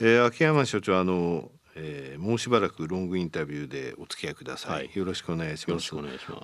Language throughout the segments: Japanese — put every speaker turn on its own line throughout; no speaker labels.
えー、秋山所長あの、えー、もうしばらくロングインタビューでお付き合いください、はい、よろしくお願いします。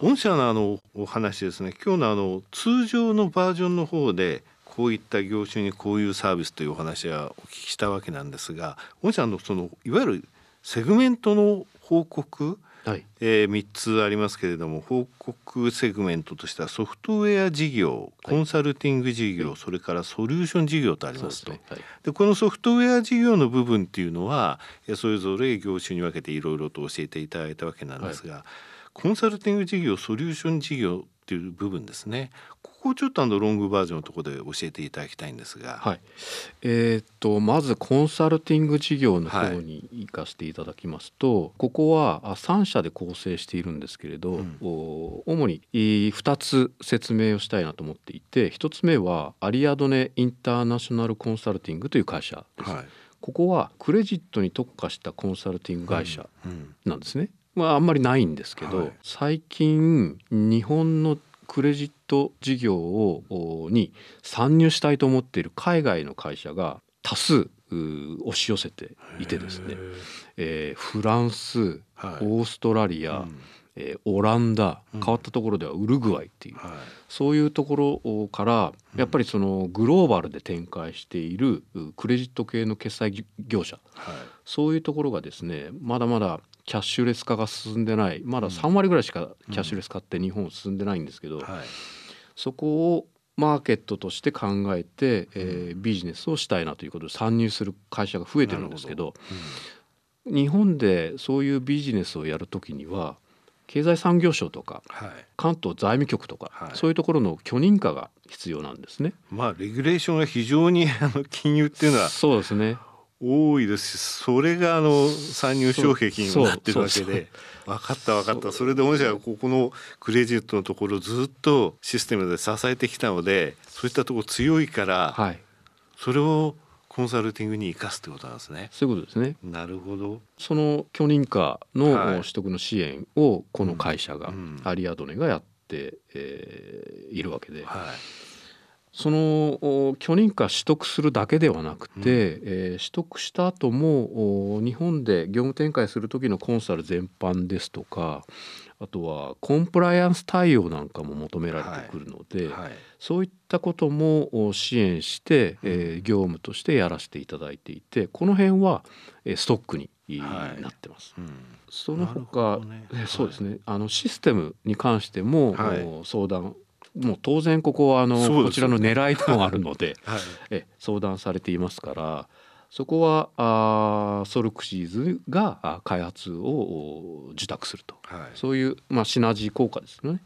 御社のあのお話ですね。今日のあの通常のバージョンの方でこういった業種にこういうサービスというお話はお聞きしたわけなんですが御社のそのいわゆるセグメントの報告はい、えー、3つありますけれども報告セグメントとしてはソフトウェア事業コンサルティング事業、はい、それからソリューション事業とありますと。で、ね。はい、このソフトウェア事業の部分っていうのはそれぞれ業種に分けていろいろと教えていただいたわけなんですが、コンサルティング事業ソリューション事業っていう部分ですねここをちょっとあのロングバージョンのところで教えていただきたいんですが、
はい。えー、っとまずコンサルティング事業の方に行かせていただきますと、はい、ここは3社で構成しているんですけれど、うん、主に2つ説明をしたいなと思っていて1つ目はアリアドネインターナショナルコンサルティングという会社です。はい。ここはクレジットに特化したコンサルティング会社なんですね。まああんまりないんですけど、はい、最近日本のクレジット事業をに参入したいと思っている海外の会社が多数押し寄せていてですね、えー、フランス、はい、オーストラリア、うんえー、オランダ変わったところではウルグアイっていう、うん。はい、そういうところからやっぱりそのグローバルで展開しているクレジット系の決済業者、はい、そういうところがですねまだまだキャッシュレス化が進んでない。まだ3割ぐらいしかキャッシュレス化って日本進んでないんですけど、はい、そこをマーケットとして考えて、えー、ビジネスをしたいなということで参入する会社が増えてるんですけど、うん、日本でそういうビジネスをやるときには経済産業省とか、はい、関東財務局とか、はい、そういうところの許認可が必要なんですね。
まあレギュレーションが非常に あの金融っていうのは
そうですね。
多いですしそれがあの参入障壁になってるわけで分かった分かった。それで御社がここのクレジットのところずっとシステムで支えてきたのでそういったところ強いから、はい、それをコンサルティングに生かすってことなんですね。
そういうことですね。
なるほど。
その許認可の取得の支援をこの会社が、アリアドネがやって、えー、いるわけで。はいその許認可取得するだけではなくて、うん、えー、取得した後も日本で業務展開する時のコンサル全般ですとかあとはコンプライアンス対応なんかも求められてくるので、はいはい、そういったことも支援して、うん、えー、業務としてやらせていただいていてこの辺はストックになってます。はいうん、その他、ね、そうですね、あのシステムに関しても、相談もう当然ここはあの、ね、こちらの狙いでもあるので、はい、え相談されていますからそこはあソルクシーズが開発を受託すると、はい、そういう、まあ、シナジー効果ですね。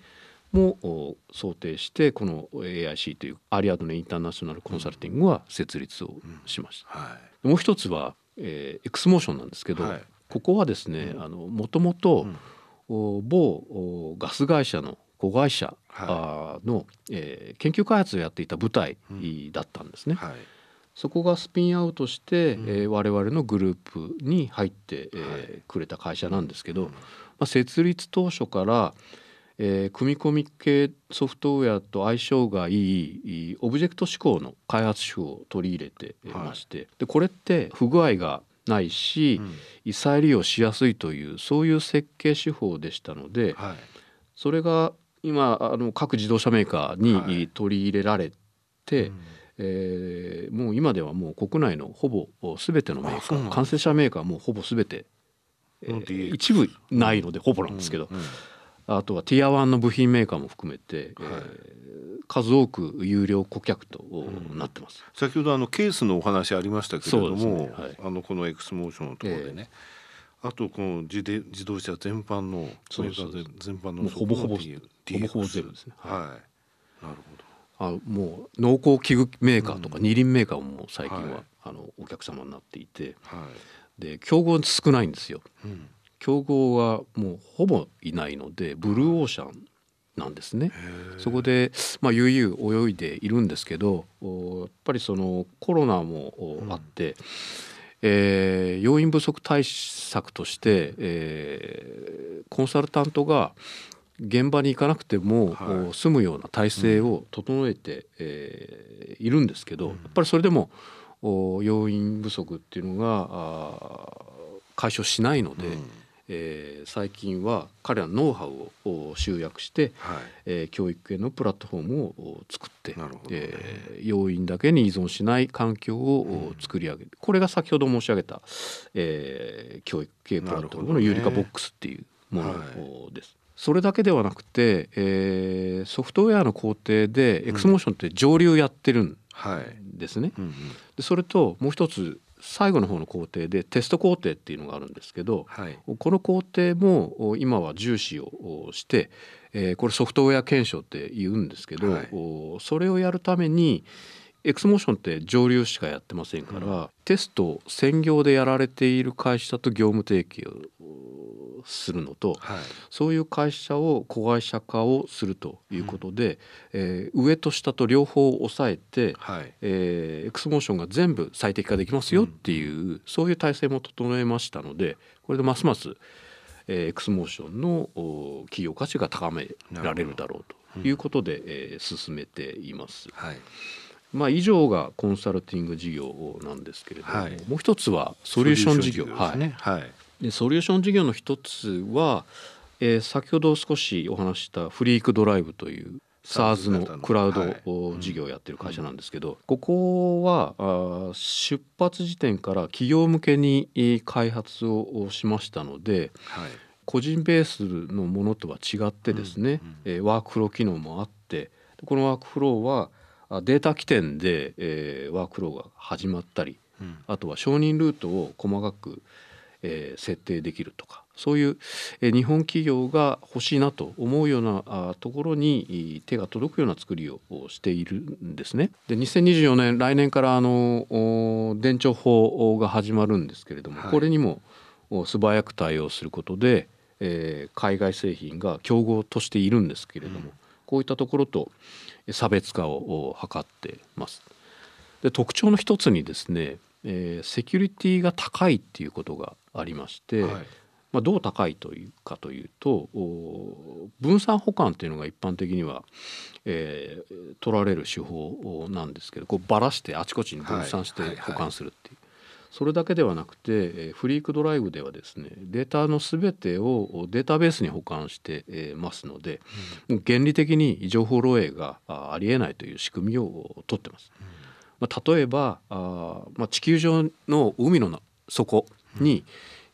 も想定してこの AIC というアリアドネインターナショナルコンサルティングは設立をしました。うんはい、もう一つは、えー、エクスモーションなんですけど、はい、ここはですねもともと某ガス会社の子会社の、えー、研究開発をやっていた部隊だったんですね。はい、そこがスピンアウトして、うん、えー、我々のグループに入って、えー、くれた会社なんですけど、まあ、設立当初から、えー、組み込み系ソフトウェアと相性がいいオブジェクト指向の開発手法を取り入れてまして、はい、でこれって不具合がないし、うん、再利用しやすいというそういう設計手法でしたので、はい、それが今あの各自動車メーカーに取り入れられて、はい、えー、もう今ではもう国内のほぼ全てのメーカー完成車メーカーもほぼ全て、えー、一部ないのでほぼなんですけど、うんうん、あとはティアワンの部品メーカーも含めて、はい、えー、数多く有料顧客となってます、
うん、先ほどあのケースのお話ありましたけれども、ね。はい、あのこのエクスモーションのところでね、えー、あとこの自で自動車全般の
そう全般のほぼほぼほぼほぼゼロですね。はい。なるほど。あもう農耕機具メーカーとか二輪メーカーも最近は、はい、あのお客様になっていて、はい、で競合少ないんですよ。うん、競合はもうほぼいないのでブルーオーシャンなんですね。そこでまあ悠々泳いでいるんですけど、やっぱりそのコロナもあって。うんえー、要員不足対策として、えー、コンサルタントが現場に行かなくても、はい、済むような体制を整えて、うん、えー、いるんですけど、やっぱりそれでも要員不足っていうのが解消しないので、うん、えー、最近は彼らのノウハウを集約して、はい、えー、教育系のプラットフォームを作って、ね。えー、要員だけに依存しない環境を作り上げる、うん、これが先ほど申し上げた、えー、教育系プラットフォームのユリカボックスっていうものです。それだけではなくて、えー、ソフトウェアの工程でエクスモーションって上流やってるんですね。うんはいうん。うん、でそれともう一つ最後の方の工程でテスト工程っていうのがあるんですけど、はい、この工程も今は重視をして、えー、これソフトウェア検証って言うんですけど、はい、それをやるためにエクスモーションって上流しかやってませんから、うん、テスト専業でやられている会社と業務提携をするのと、はい、そういう会社を子会社化をするということで、うん、えー、上と下と両方を抑えて、はい、えー、エクスモーションが全部最適化できますよっていう、うん、そういう体制も整えましたのでこれでますますえー、エクスモーションの企業価値が高められるだろうということで、えー、進めています。はい。まあ、以上がコンサルティング事業なんですけれども、はい、もう一つはソリューション事業。はい。はい、でソリューション事業の一つは、えー、先ほど少しお話したフリークドライブという SARS のクラウド事業をやってる会社なんですけど、ここはあ出発時点から企業向けに開発をしましたので、はい、個人ベースのものとは違ってですね、えー、ワークフロー機能もあってこのワークフローはデータ起点で、えー、ワークフローが始まったり、うん、あとは承認ルートを細かく、えー、設定できるとかそういう、えー、日本企業が欲しいなと思うようなあところに手が届くような作りをしているんですね。で2024年来年からあの電帳法が始まるんですけれども、はい、これにも素早く対応することで、えー、海外製品が競合としているんですけれども、うん、こういったところと差別化を図ってます。で特徴の一つにですね、えー、セキュリティが高いっていうことがありまして、はい、まあ、どう高いというかというと分散保管っていうのが一般的には、えー、取られる手法なんですけどこうばらしてあちこちに分散して保管するっていう。それだけではなくてフリークドライブではですねデータの全てをデータベースに保管してますので、うん、原理的に情報漏洩がありえないという仕組みをとってます。うん、まあ、例えばあ、まあ、地球上の海の底に、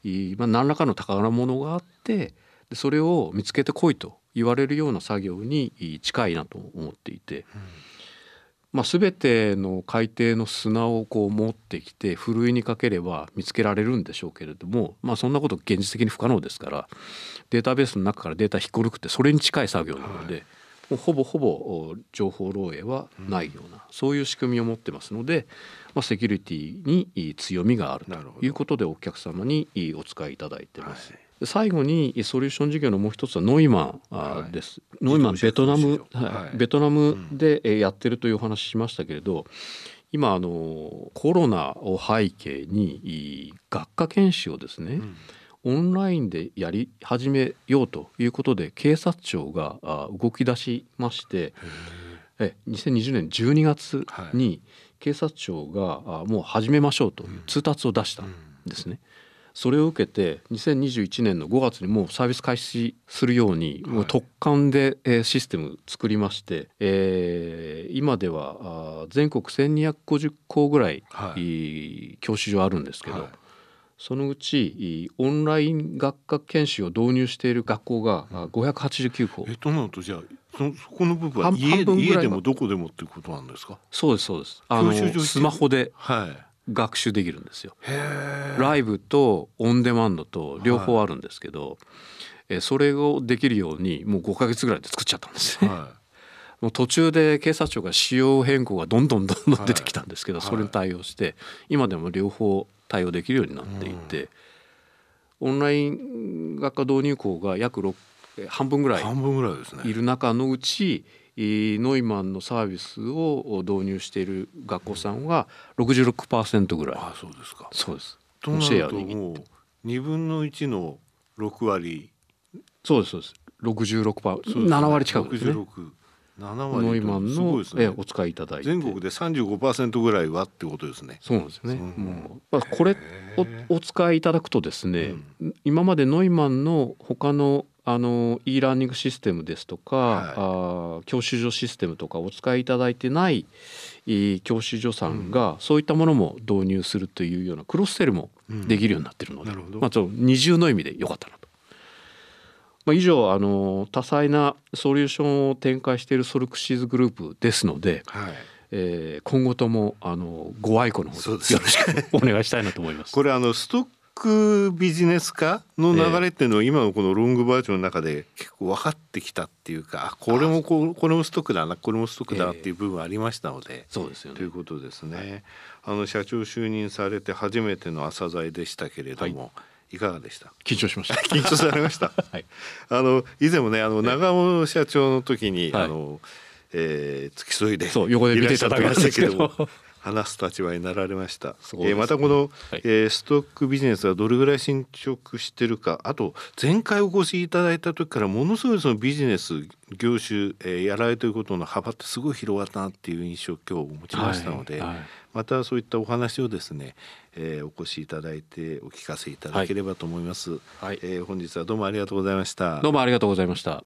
うん、まあ、何らかの宝物があってそれを見つけてこいと言われるような作業に近いなと思っていて。まあ、全ての海底の砂をこう持ってきてふるいにかければ見つけられるんでしょうけれども、まあ、そんなこと現実的に不可能ですからデータベースの中からデータ引っこ抜くってそれに近い作業なので、はい、もうほぼほぼ情報漏洩はないような、うん、そういう仕組みを持ってますので、まあ、セキュリティに強みがあるということでお客様にお使いいただいてます。はい。最後にソリューション事業のもう一つはノイマンです、はい、ノイマンベトナム、はい、ベトナムでやってるというお話しましたけれど今あのコロナを背景に学科研修をですね、うん、オンラインでやり始めようということで警察庁が動き出しましてえ2020年12月に警察庁がもう始めましょうという通達を出したんですね。うん。それを受けて2021年の5月にもうサービス開始するように、もう特管で、えシステム作りまして、えー、今では全国1250校ぐらい、はい、教習所あるんですけど、はい、そのうちオンライン学科研修を導入している学校が589校。
えっとなるとじゃあそそこの部分は家家でもどこでもっていうことなんですか？
そうですそうです。あのスマホで、はい。学習できるんですよ。ライブとオンデマンドと両方あるんですけど、はい、えそれをできるようにもう5か月ぐらいで作っちゃったんです。ね。はい、もう途中で警察庁が仕様変更がどんどんどんどん出てきたんですけど、はい、それに対応して今でも両方対応できるようになっていて、うん、オンライン学科導入校が約6半分ぐらいいる中のうちノイマンのサービスを導入している学校さんは66%ぐらい。
あそうですか。
そうです。
となるともう2分の1の6割。
そうですそうです。66%、7割近くですね。ノイマンの、ね、えお使いいただいて。
全国で35%ぐらいはってことですね。
そうなんですね。もうまあ、これおお使いいただくとですね、うん、今までノイマンの他のあの e ラーニングシステムですとか、はい、あ教習所システムとかお使いいただいてない教習所さんがそういったものも導入するというようなクロスセルもできるようになってるので、うん、まあ、ちょ二重の意味でよかったなと。まあ、以上あの多彩なソリューションを展開しているソルクシーズグループですので、はい。えー、今後ともあのご愛顧のほどよろしくお願いしたいなと思います。
これあのストックビジネス化の流れっていうのは今のこのロングバージョンの中で結構分かってきたっていうかこれもここれもストックだなこれもストックだっていう部分ありましたので、
そうですよね。
ということですね。あの社長就任されて初めての朝鮮でしたけれども、はいいかがでした？
緊張しました。
緊張されました、はい、あの以前もねあの長尾社長の時に、はい、あの、えー、付き添いで
そう横で見ていただきましたけど
話す立場になられました。ね、えー、またこの、はい、えー、ストックビジネスがどれぐらい進捗してるかあと前回お越しいただいた時からものすごいそのビジネス業種、えー、やられてることの幅ってすごい広がったなっていう印象を今日持ちましたので、はい。はい、またそういったお話をですね、えー、お越しいただいてお聞かせいただければと思います。はい、えー、本日はどうもありがとうございました。
どうもありがとうございました。